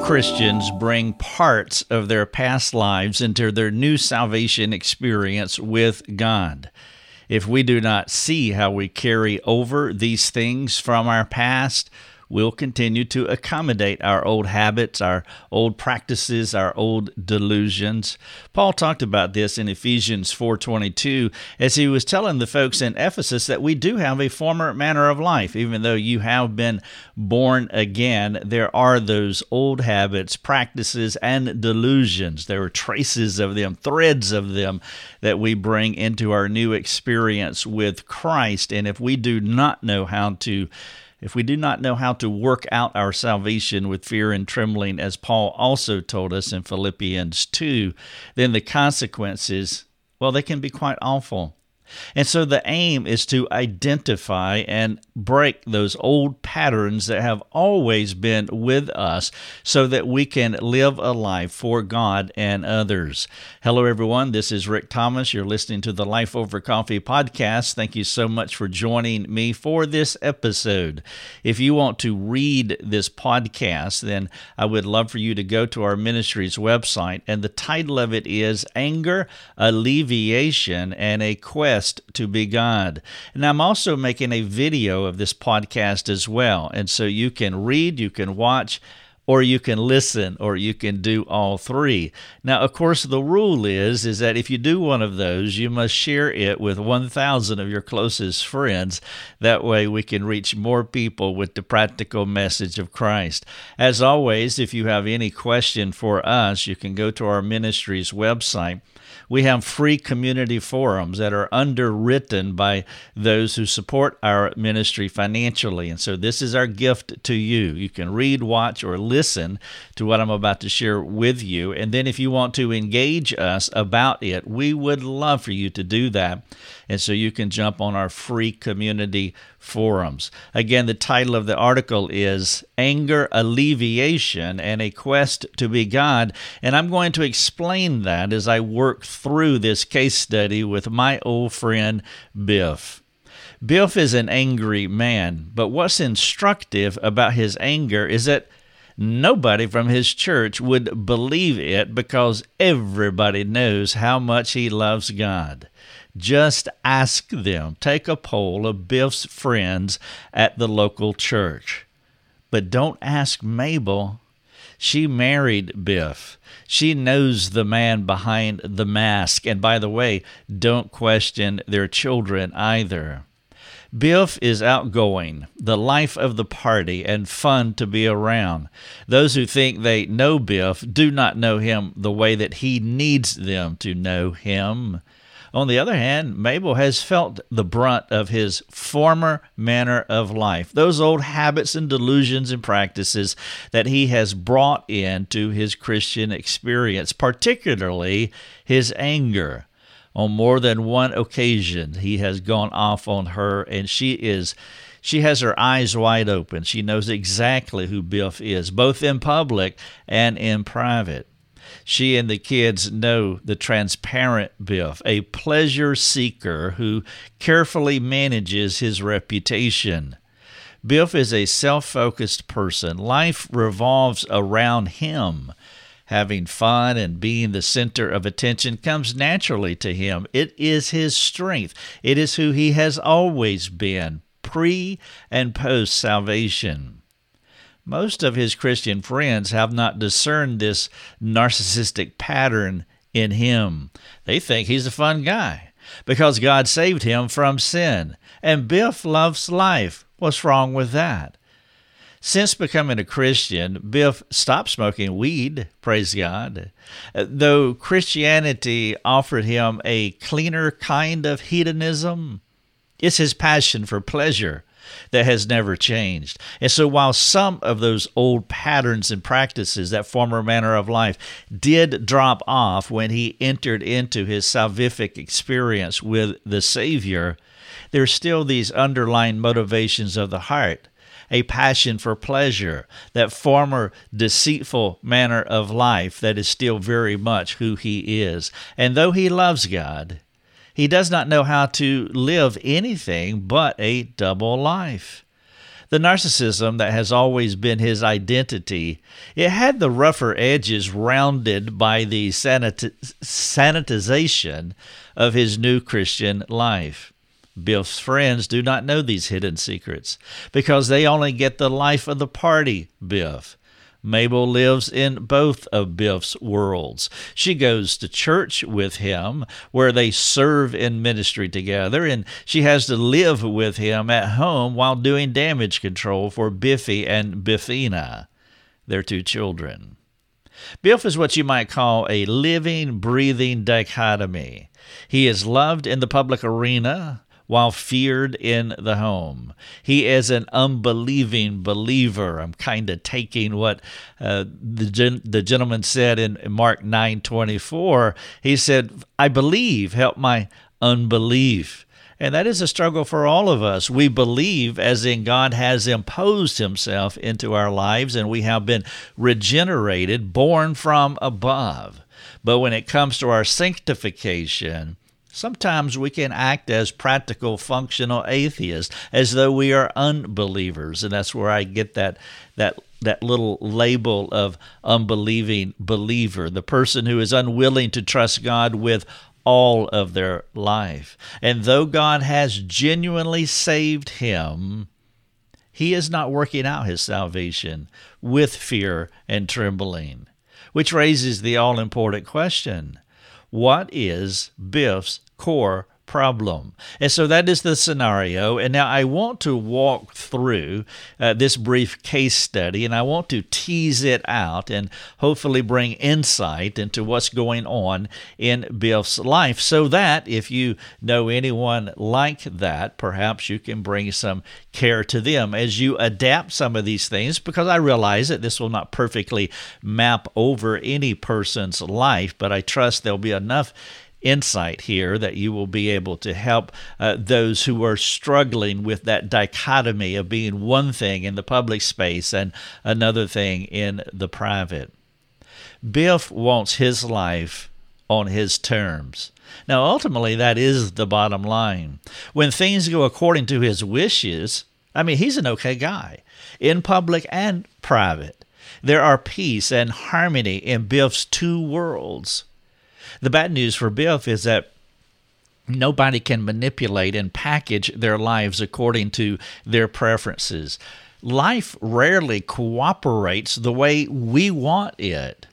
Christians bring parts of their past lives into their new salvation experience with God. If we do not see how we carry over these things from our past, we'll continue to accommodate our old habits, our old practices, our old delusions. Paul talked about this in Ephesians 4:22 as he was telling the folks in Ephesus that we do have a former manner of life even though you have been born again there are those old habits, practices and delusions. There are traces of them, threads of them that we bring into our new experience with Christ and if we do not know how to if we do not know how to work out our salvation with fear and trembling, as Paul also told us in Philippians 2, then the consequences, well, they can be quite awful. And so the aim is to identify and break those old patterns that have always been with us so that we can live a life for God and others. Hello, everyone. This is Rick Thomas. You're listening to the Life Over Coffee podcast. Thank you so much for joining me for this episode. If you want to read this podcast, then I would love for you to go to our ministry's website, and the title of it is Anger, Alleviation, and a Quest to be God. And I'm also making a video of this podcast as well. And so you can read, you can watch, or you can listen or you can do all three. Now, of course, the rule is is that if you do one of those, you must share it with 1000 of your closest friends. That way we can reach more people with the practical message of Christ. As always, if you have any question for us, you can go to our ministry's website we have free community forums that are underwritten by those who support our ministry financially. And so this is our gift to you. You can read, watch, or listen to what I'm about to share with you. And then if you want to engage us about it, we would love for you to do that. And so you can jump on our free community forums. Again, the title of the article is Anger Alleviation and a Quest to be God. And I'm going to explain that as I work through this case study with my old friend Biff. Biff is an angry man, but what's instructive about his anger is that nobody from his church would believe it because everybody knows how much he loves God. Just ask them. Take a poll of Biff's friends at the local church. But don't ask Mabel. She married Biff. She knows the man behind the mask. And by the way, don't question their children either. Biff is outgoing, the life of the party, and fun to be around. Those who think they know Biff do not know him the way that he needs them to know him. On the other hand, Mabel has felt the brunt of his former manner of life, those old habits and delusions and practices that he has brought into his Christian experience, particularly his anger. On more than one occasion, he has gone off on her, and she is she has her eyes wide open. She knows exactly who Biff is, both in public and in private. She and the kids know the transparent Biff, a pleasure seeker who carefully manages his reputation. Biff is a self focused person. Life revolves around him. Having fun and being the center of attention comes naturally to him. It is his strength. It is who he has always been, pre and post salvation. Most of his Christian friends have not discerned this narcissistic pattern in him. They think he's a fun guy because God saved him from sin. And Biff loves life. What's wrong with that? Since becoming a Christian, Biff stopped smoking weed, praise God. Though Christianity offered him a cleaner kind of hedonism, it's his passion for pleasure that has never changed. And so, while some of those old patterns and practices, that former manner of life, did drop off when he entered into his salvific experience with the Savior, there's still these underlying motivations of the heart a passion for pleasure, that former deceitful manner of life that is still very much who he is. And though he loves God, he does not know how to live anything but a double life. The narcissism that has always been his identity, it had the rougher edges rounded by the sanit- sanitization of his new Christian life. Biff's friends do not know these hidden secrets because they only get the life of the party Biff. Mabel lives in both of Biff's worlds. She goes to church with him, where they serve in ministry together, and she has to live with him at home while doing damage control for Biffy and Biffina, their two children. Biff is what you might call a living, breathing dichotomy. He is loved in the public arena, while feared in the home. He is an unbelieving believer. I'm kind of taking what uh, the gen- the gentleman said in Mark 9:24. He said, "I believe, help my unbelief." And that is a struggle for all of us. We believe as in God has imposed himself into our lives and we have been regenerated, born from above. But when it comes to our sanctification, Sometimes we can act as practical, functional atheists, as though we are unbelievers, and that's where I get that that that little label of unbelieving believer, the person who is unwilling to trust God with all of their life. And though God has genuinely saved him, he is not working out his salvation with fear and trembling, which raises the all important question what is Biff's core problem. And so that is the scenario. And now I want to walk through uh, this brief case study and I want to tease it out and hopefully bring insight into what's going on in Biff's life so that if you know anyone like that, perhaps you can bring some care to them as you adapt some of these things because I realize that this will not perfectly map over any person's life, but I trust there'll be enough insight here that you will be able to help uh, those who are struggling with that dichotomy of being one thing in the public space and another thing in the private. Biff wants his life on his terms. Now, ultimately, that is the bottom line. When things go according to his wishes, I mean, he's an okay guy in public and private. There are peace and harmony in Biff's two worlds. The bad news for Biff is that nobody can manipulate and package their lives according to their preferences. Life rarely cooperates the way we want it.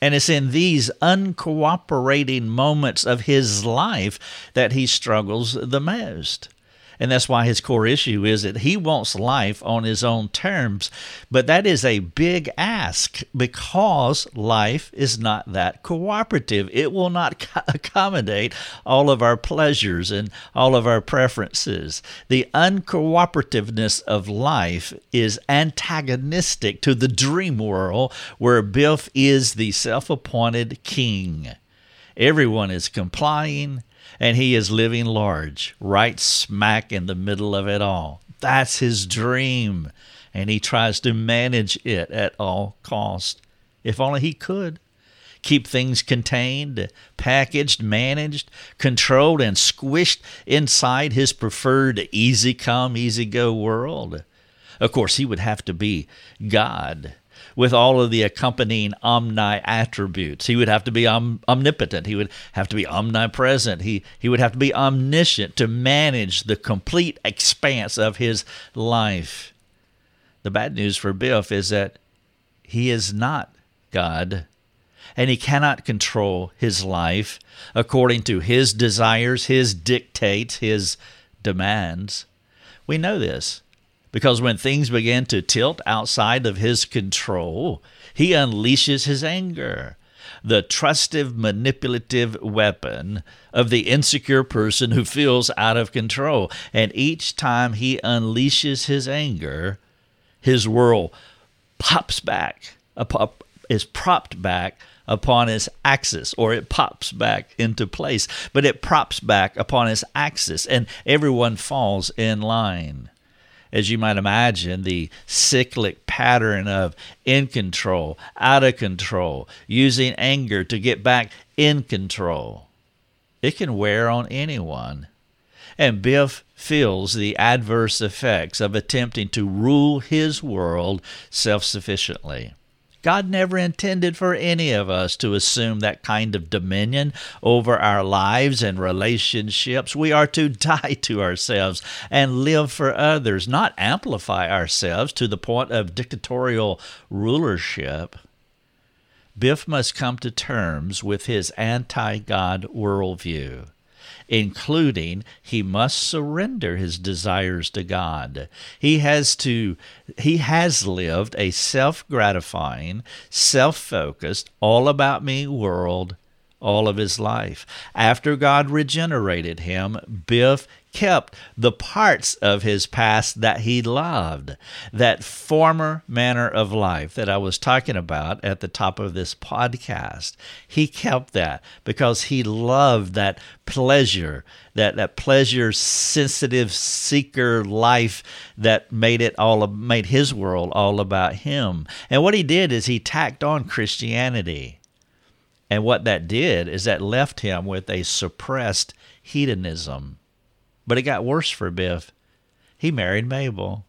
And it's in these uncooperating moments of his life that he struggles the most. And that's why his core issue is that he wants life on his own terms. But that is a big ask because life is not that cooperative. It will not accommodate all of our pleasures and all of our preferences. The uncooperativeness of life is antagonistic to the dream world where Biff is the self appointed king. Everyone is complying and he is living large, right smack in the middle of it all. That's his dream, and he tries to manage it at all cost. If only he could keep things contained, packaged, managed, controlled, and squished inside his preferred easy come, easy go world. Of course, he would have to be God with all of the accompanying omni attributes. He would have to be om- omnipotent. He would have to be omnipresent. He, he would have to be omniscient to manage the complete expanse of his life. The bad news for Biff is that he is not God and he cannot control his life according to his desires, his dictates, his demands. We know this. Because when things begin to tilt outside of his control, he unleashes his anger, the trustive, manipulative weapon of the insecure person who feels out of control. And each time he unleashes his anger, his world pops back, is propped back upon its axis, or it pops back into place, but it props back upon its axis, and everyone falls in line as you might imagine, the cyclic pattern of in control, out of control, using anger to get back in control. It can wear on anyone. And Biff feels the adverse effects of attempting to rule his world self sufficiently. God never intended for any of us to assume that kind of dominion over our lives and relationships. We are to die to ourselves and live for others, not amplify ourselves to the point of dictatorial rulership. Biff must come to terms with his anti God worldview including he must surrender his desires to God. He has to he has lived a self-gratifying, self-focused, all about me world all of his life. After God regenerated him, Biff kept the parts of his past that he loved, that former manner of life that I was talking about at the top of this podcast. He kept that because he loved that pleasure, that, that pleasure sensitive seeker life that made it all made his world all about him. And what he did is he tacked on Christianity. And what that did is that left him with a suppressed hedonism but it got worse for Biff. He married Mabel.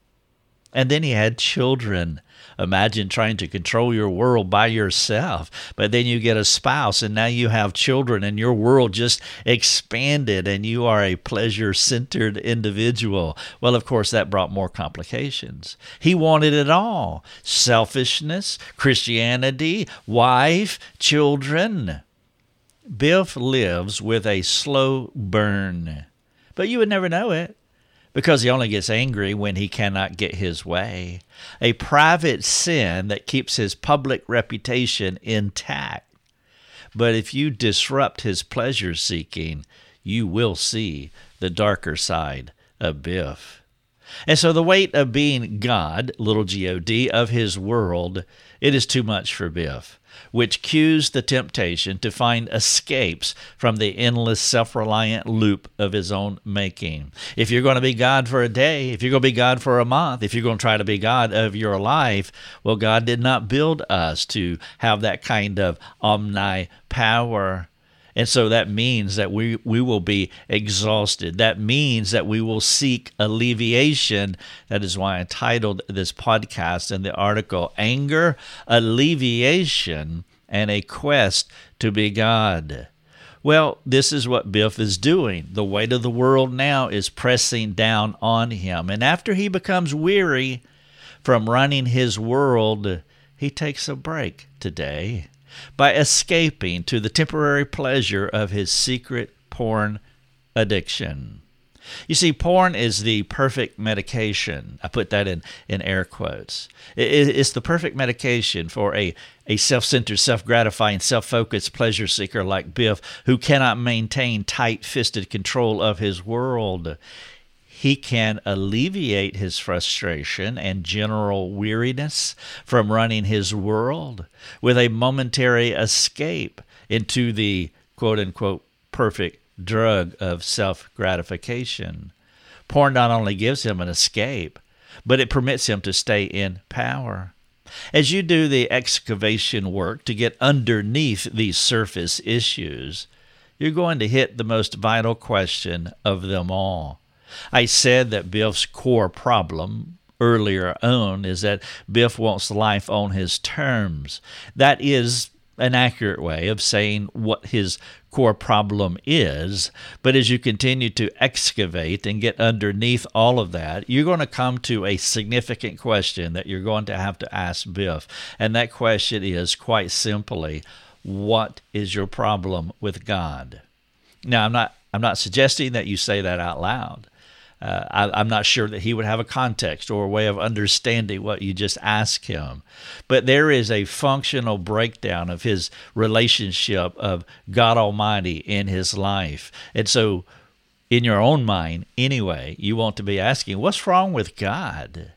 And then he had children. Imagine trying to control your world by yourself, but then you get a spouse and now you have children and your world just expanded and you are a pleasure centered individual. Well, of course, that brought more complications. He wanted it all selfishness, Christianity, wife, children. Biff lives with a slow burn. But you would never know it because he only gets angry when he cannot get his way. A private sin that keeps his public reputation intact. But if you disrupt his pleasure seeking, you will see the darker side of Biff. And so the weight of being God, little God, of his world, it is too much for Biff which cues the temptation to find escapes from the endless self reliant loop of his own making. If you're going to be God for a day, if you're going to be God for a month, if you're going to try to be God of your life, well, God did not build us to have that kind of omni power. And so that means that we, we will be exhausted. That means that we will seek alleviation. That is why I titled this podcast and the article Anger, Alleviation, and a Quest to be God. Well, this is what Biff is doing. The weight of the world now is pressing down on him. And after he becomes weary from running his world, he takes a break today by escaping to the temporary pleasure of his secret porn addiction. You see, porn is the perfect medication. I put that in, in air quotes. it's the perfect medication for a, a self centered, self gratifying, self focused pleasure seeker like Biff who cannot maintain tight fisted control of his world he can alleviate his frustration and general weariness from running his world with a momentary escape into the quote unquote perfect drug of self gratification. Porn not only gives him an escape, but it permits him to stay in power. As you do the excavation work to get underneath these surface issues, you're going to hit the most vital question of them all I said that Biff's core problem earlier on is that Biff wants life on his terms. That is an accurate way of saying what his core problem is. But as you continue to excavate and get underneath all of that, you're going to come to a significant question that you're going to have to ask Biff. And that question is quite simply, what is your problem with God? Now, I'm not I'm not suggesting that you say that out loud uh, I, am not sure that he would have a context or a way of understanding what you just asked him. But there is a functional breakdown of his relationship of God Almighty in his life. And so, in your own mind, anyway, you want to be asking, what's wrong with God?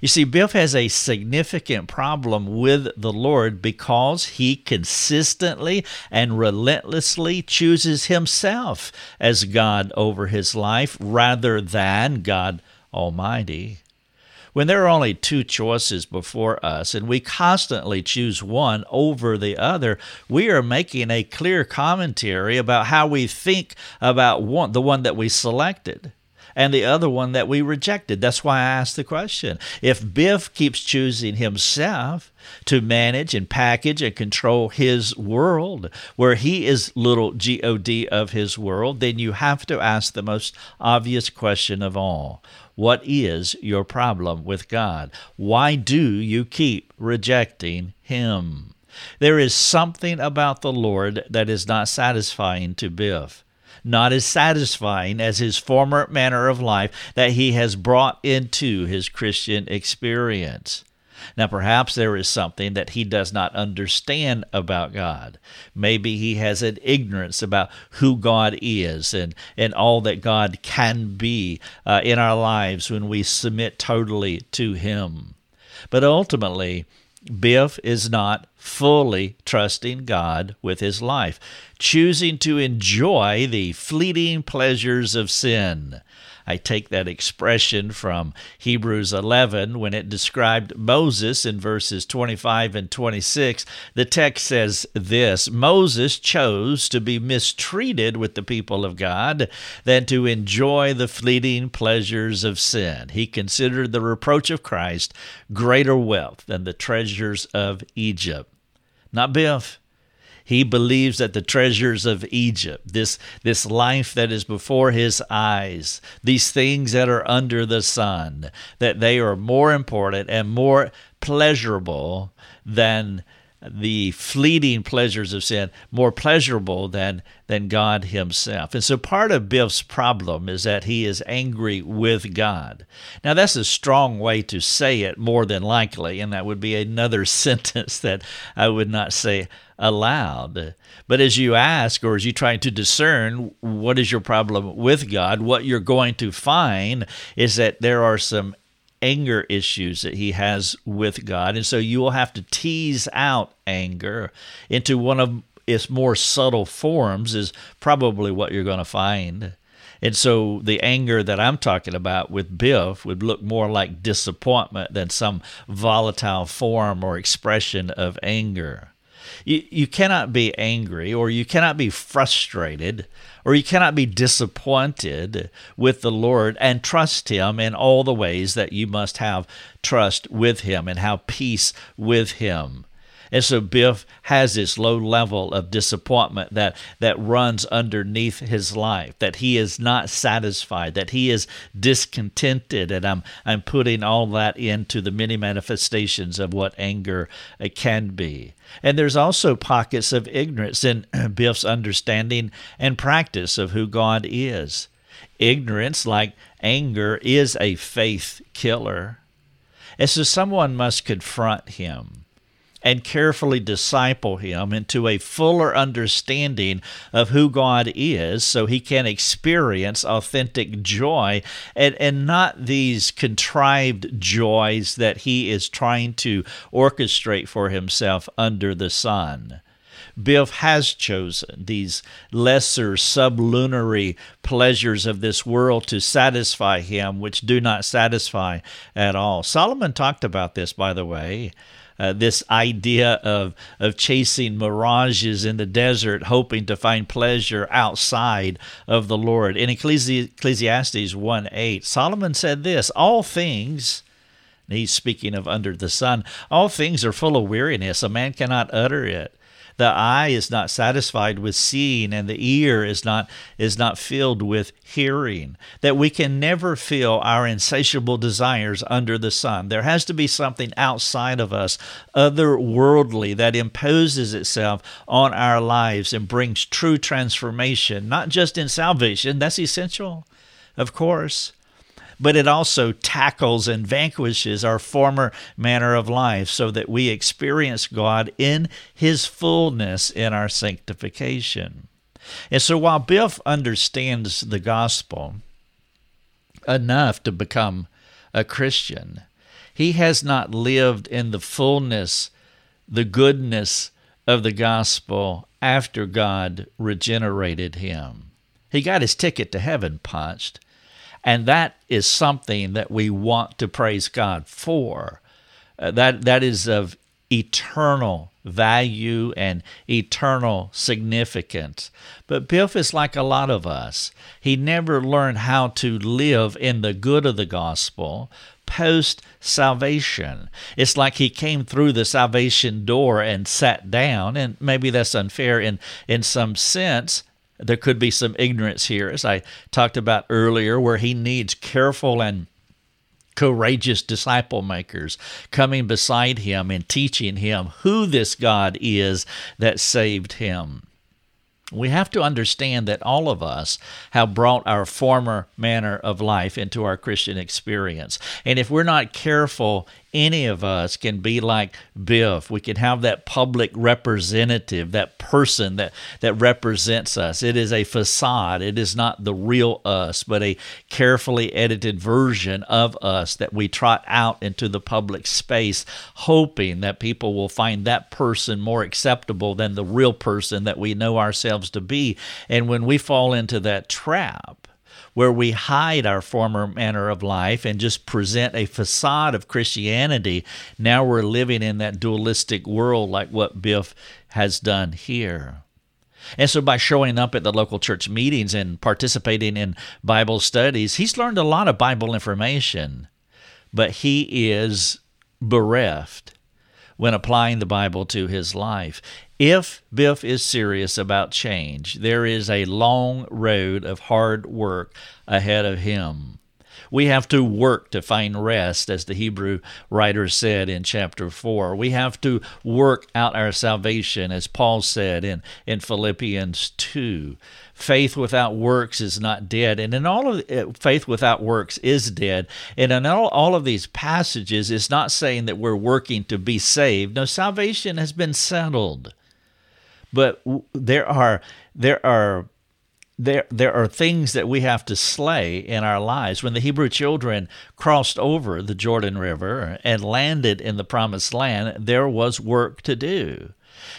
You see, Biff has a significant problem with the Lord because he consistently and relentlessly chooses himself as God over his life rather than God Almighty. When there are only two choices before us and we constantly choose one over the other, we are making a clear commentary about how we think about one, the one that we selected and the other one that we rejected. That's why I asked the question. If Biff keeps choosing himself to manage and package and control his world, where he is little God of his world, then you have to ask the most obvious question of all. What is your problem with God? Why do you keep rejecting Him? There is something about the Lord that is not satisfying to Biff not as satisfying as his former manner of life that he has brought into his Christian experience. Now, perhaps there is something that he does not understand about God. Maybe he has an ignorance about who God is and, and all that God can be uh, in our lives when we submit totally to him. But ultimately, Biff is not fully trusting God with his life, choosing to enjoy the fleeting pleasures of sin. I take that expression from Hebrews 11 when it described Moses in verses 25 and 26. The text says this Moses chose to be mistreated with the people of God than to enjoy the fleeting pleasures of sin. He considered the reproach of Christ greater wealth than the treasures of Egypt. Not Biff. He believes that the treasures of Egypt, this, this life that is before his eyes, these things that are under the sun, that they are more important and more pleasurable than the fleeting pleasures of sin more pleasurable than than God himself. And so part of Biff's problem is that he is angry with God. Now that's a strong way to say it more than likely and that would be another sentence that I would not say aloud. But as you ask or as you try to discern what is your problem with God, what you're going to find is that there are some anger issues that he has with God. And so you will have to tease out anger into one of its more subtle forms, is probably what you're going to find. And so the anger that I'm talking about with Biff would look more like disappointment than some volatile form or expression of anger. You, you cannot be angry or you cannot be frustrated or you cannot be disappointed with the Lord and trust Him in all the ways that you must have trust with Him and have peace with Him. And so Biff has this low level of disappointment that, that runs underneath his life, that he is not satisfied, that he is discontented. And I'm, I'm putting all that into the many manifestations of what anger uh, can be. And there's also pockets of ignorance in Biff's understanding and practice of who God is. Ignorance, like anger, is a faith killer. And so someone must confront him and carefully disciple him into a fuller understanding of who God is so he can experience authentic joy and, and not these contrived joys that he is trying to orchestrate for himself under the sun. Biff has chosen these lesser sublunary pleasures of this world to satisfy him, which do not satisfy at all. Solomon talked about this, by the way. Uh, this idea of of chasing mirages in the desert, hoping to find pleasure outside of the Lord. In Ecclesi- Ecclesiastes 1 8, Solomon said this All things, he's speaking of under the sun, all things are full of weariness. A man cannot utter it the eye is not satisfied with seeing and the ear is not is not filled with hearing. That we can never feel our insatiable desires under the sun. There has to be something outside of us otherworldly that imposes itself on our lives and brings true transformation not just in salvation. That's essential of course but it also tackles and vanquishes our former manner of life so that we experience God in His fullness in our sanctification. And so while Biff understands the gospel enough to become a Christian, he has not lived in the fullness, the goodness of the gospel after God regenerated him. He got his ticket to heaven punched, And that is something that we want to praise God for. Uh, that that is of eternal value and eternal significance. But Biff is like a lot of us. He never learned how to live in the good of the gospel post salvation. It's like he came through the salvation door and sat down, and maybe that's unfair in, in some sense. There could be some ignorance here, as I talked about earlier, where he needs careful and courageous disciple makers coming beside him and teaching him who this God is that saved him. We have to understand that all of us have brought our former manner of life into our Christian experience. And if we're not careful any of us can be like Biff. We can have that public representative, that person that, that represents us. It is a facade. It is not the real us, but a carefully edited version of us that we trot out into the public space, hoping that people will find that person more acceptable than the real person that we know ourselves to be. And when we fall into that trap, where we hide our former manner of life and just present a facade of Christianity. Now we're living in that dualistic world like what Biff has done here. And so, by showing up at the local church meetings and participating in Bible studies, he's learned a lot of Bible information, but he is bereft when applying the Bible to his life. If Biff is serious about change, there is a long road of hard work ahead of him. We have to work to find rest, as the Hebrew writer said in chapter 4. We have to work out our salvation, as Paul said in, in Philippians 2 faith without works is not dead. And in all of uh, faith without works is dead. And in all, all of these passages, it's not saying that we're working to be saved. No, salvation has been settled. But there are there are there there are things that we have to slay in our lives. When the Hebrew children crossed over the Jordan River and landed in the promised land, there was work to do.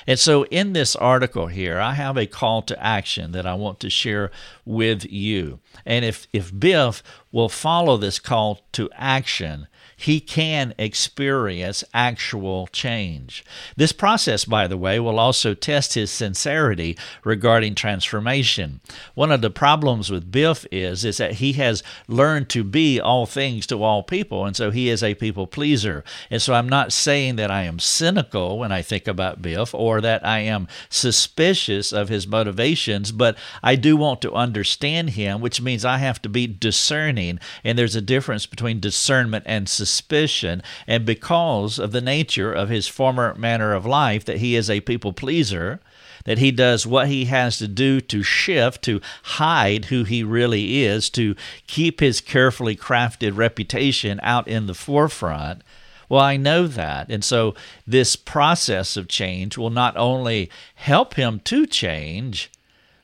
And so, in this article here, I have a call to action that I want to share with you. And if, if Biff will follow this call to action, he can experience actual change. This process, by the way, will also test his sincerity regarding transformation. One of the problems with Biff is, is that he has learned to be all things to all people, and so he is a people pleaser. And so I'm not saying that I am cynical when I think about Biff or that I am suspicious of his motivations, but I do want to understand him, which means I have to be discerning. And there's a difference between discernment and suspicion suspicion, and because of the nature of his former manner of life, that he is a people pleaser, that he does what he has to do to shift, to hide who he really is, to keep his carefully crafted reputation out in the forefront. Well, I know that. And so this process of change will not only help him to change,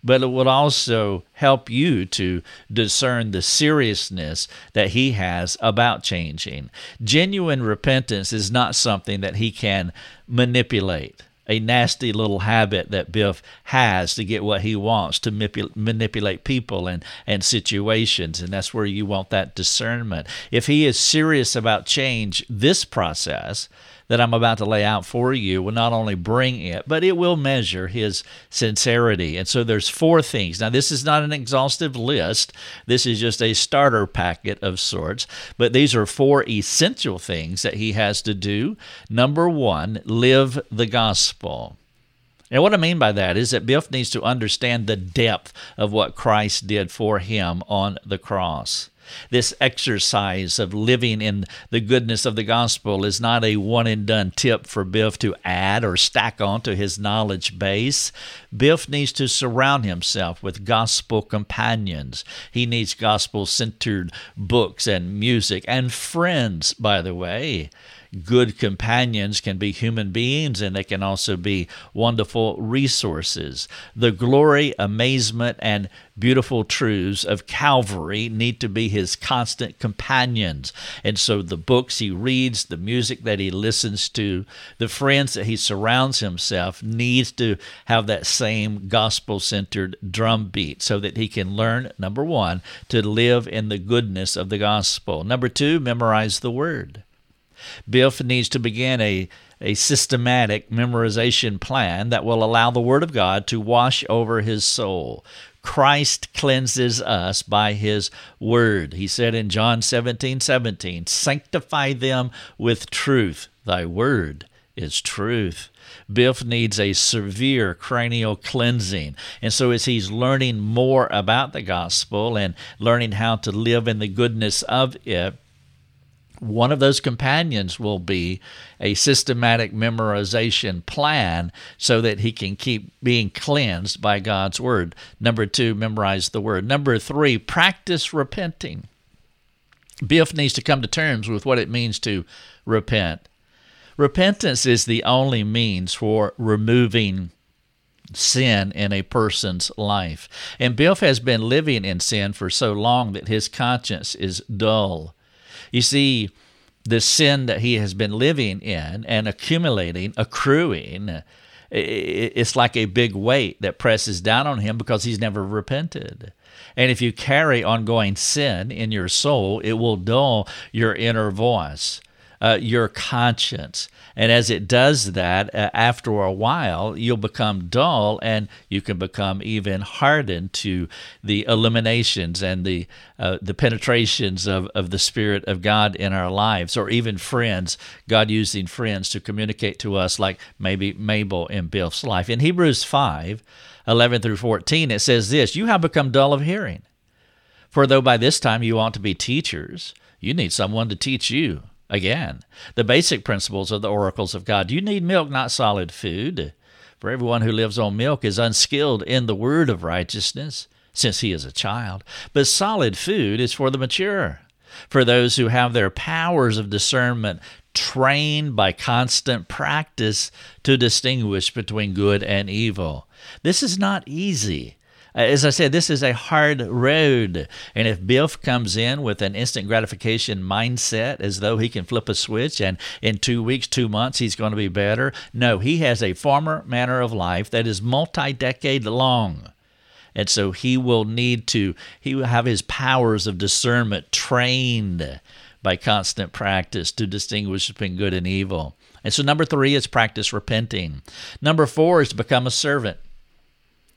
but it will also help you to discern the seriousness that he has about changing. Genuine repentance is not something that he can manipulate. A nasty little habit that Biff has to get what he wants to manipulate people and, and situations. And that's where you want that discernment. If he is serious about change, this process, that I'm about to lay out for you will not only bring it, but it will measure his sincerity. And so there's four things. Now, this is not an exhaustive list. This is just a starter packet of sorts, but these are four essential things that he has to do. Number one, live the gospel. And what I mean by that is that Biff needs to understand the depth of what Christ did for him on the cross. This exercise of living in the goodness of the gospel is not a one and done tip for Biff to add or stack onto his knowledge base. Biff needs to surround himself with gospel companions. He needs gospel centered books and music and friends, by the way good companions can be human beings and they can also be wonderful resources. The glory, amazement, and beautiful truths of Calvary need to be his constant companions. And so the books he reads, the music that he listens to, the friends that he surrounds himself needs to have that same gospel centered drum beat so that he can learn, number one, to live in the goodness of the gospel. Number two, memorize the word. Biff needs to begin a a systematic memorization plan that will allow the Word of God to wash over his soul. Christ cleanses us by his word. He said in John 17 17, Sanctify them with truth. Thy word is truth. Biff needs a severe cranial cleansing. And so, as he's learning more about the gospel and learning how to live in the goodness of it, one of those companions will be a systematic memorization plan so that he can keep being cleansed by God's word. Number two, memorize the word. Number three, practice repenting. Biff needs to come to terms with what it means to repent. Repentance is the only means for removing sin in a person's life. And Biff has been living in sin for so long that his conscience is dull. You see, the sin that he has been living in and accumulating, accruing, it's like a big weight that presses down on him because he's never repented. And if you carry ongoing sin in your soul, it will dull your inner voice uh, your conscience. And as it does that, uh, after a while, you'll become dull and you can become even hardened to the eliminations and the, uh, the penetrations of, of the Spirit of God in our lives, or even friends, God using friends to communicate to us, like maybe Mabel in Biff's life. In Hebrews 5 11 through 14, it says this You have become dull of hearing. For though by this time you ought to be teachers, you need someone to teach you Again, the basic principles of the oracles of God. Do You need milk, not solid food. For everyone who lives on milk is unskilled in the word of righteousness, since he is a child. But solid food is for the mature, for those who have their powers of discernment trained by constant practice to distinguish between good and evil. This is not easy. Uh, as I said, this is a hard road. And if Biff comes in with an instant gratification mindset as though he can flip a switch and in two weeks, two months, he's going to be better, no, he has a former manner of life that is multi decade long. And so he will need to, he will have his powers of discernment trained by constant practice to distinguish between good and evil. And so, number three is practice repenting. Number four is to become a servant.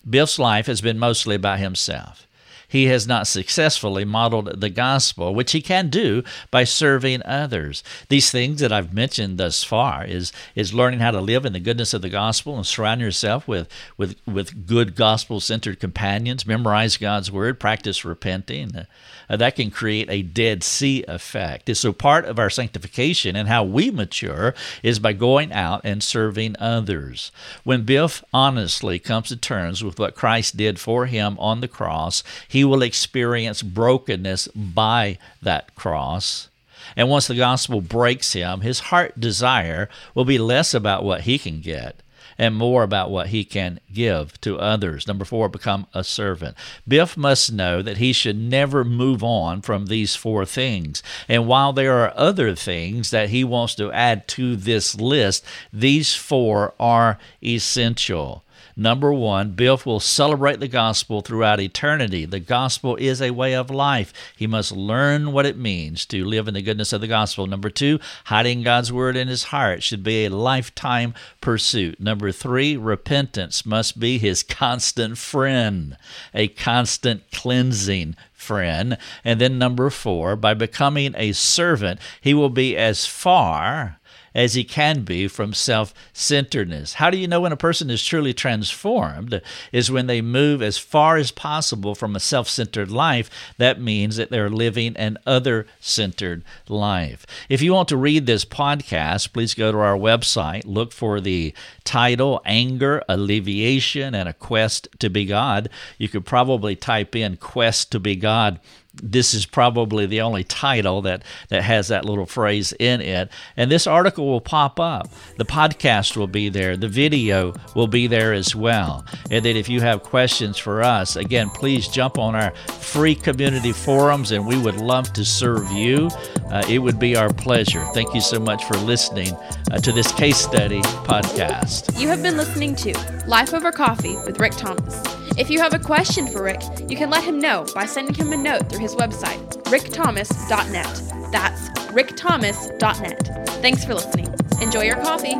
Biff's life has been mostly about himself. He has not successfully modeled the gospel, which he can do by serving others. These things that I've mentioned thus far is, is learning how to live in the goodness of the gospel and surround yourself with, with, with good gospel centered companions, memorize God's word, practice repenting. Uh, that can create a Dead Sea effect. So, part of our sanctification and how we mature is by going out and serving others. When Biff honestly comes to terms with what Christ did for him on the cross, he will experience brokenness by that cross. And once the gospel breaks him, his heart desire will be less about what he can get and more about what he can give to others. Number four, become a servant. Biff must know that he should never move on from these four things. And while there are other things that he wants to add to this list, these four are essential. Number one, Biff will celebrate the gospel throughout eternity. The gospel is a way of life. He must learn what it means to live in the goodness of the gospel. Number two, hiding God's word in his heart should be a lifetime pursuit. Number three, repentance must be his constant friend, a constant cleansing friend. And then number four, by becoming a servant, he will be as far as he can be from self centeredness. How do you know when a person is truly transformed? Is when they move as far as possible from a self centered life. That means that they're living an other centered life. If you want to read this podcast, please go to our website, look for the title Anger, Alleviation, and a Quest to Be God. You could probably type in Quest to Be God this is probably the only title that, that has that little phrase in it. And this article will pop up. The podcast will be there. The video will be there as well. And then if you have questions for us, again, please jump on our free community forums and we would love to serve you. Uh, it would be our pleasure. Thank you so much for listening uh, to this case study podcast. You have been listening to Life Over Coffee with Rick Thomas. If you have a question for Rick, you can let him know by sending him a note through his website, rickthomas.net. That's rickthomas.net. Thanks for listening. Enjoy your coffee.